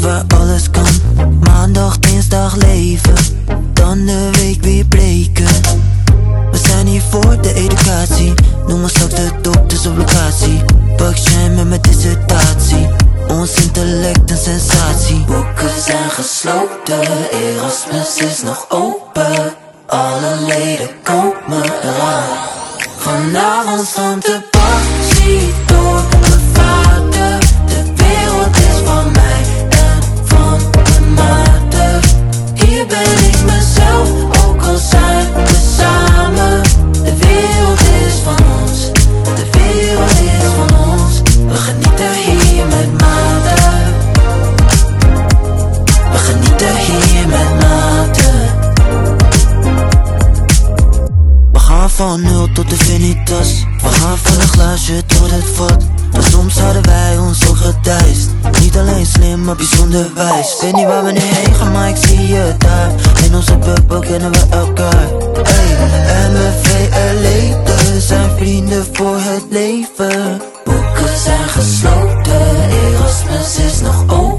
waar alles kan. Maandag, dinsdag leven, dan de week weer breken. We zijn hier voor de educatie. Noem ons straks de dokters op locatie. Pak met mijn dissertatie. Ons intellect een sensatie. Boeken zijn gesloten, Erasmus is nog open. Alle leden komen eraan. Vanavond stond de van nul tot de finitas We gaan van een glaasje tot het vat. Maar soms hadden wij ons ook gedijst. Niet alleen slim, maar bijzonder wijs. Weet niet waar we nu heen gaan, maar ik zie je daar. In onze bubbel kennen we elkaar. Hey, MFVR zijn vrienden voor het leven. Boeken zijn gesloten, Erasmus is nog open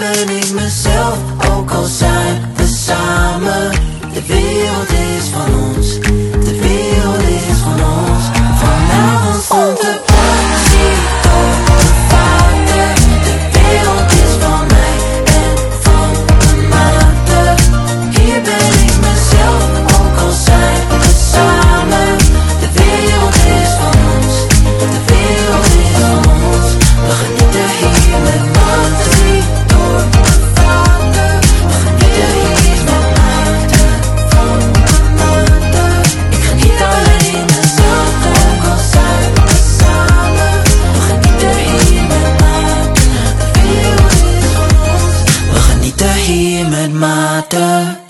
ben ik mezelf, ook al zijn matter.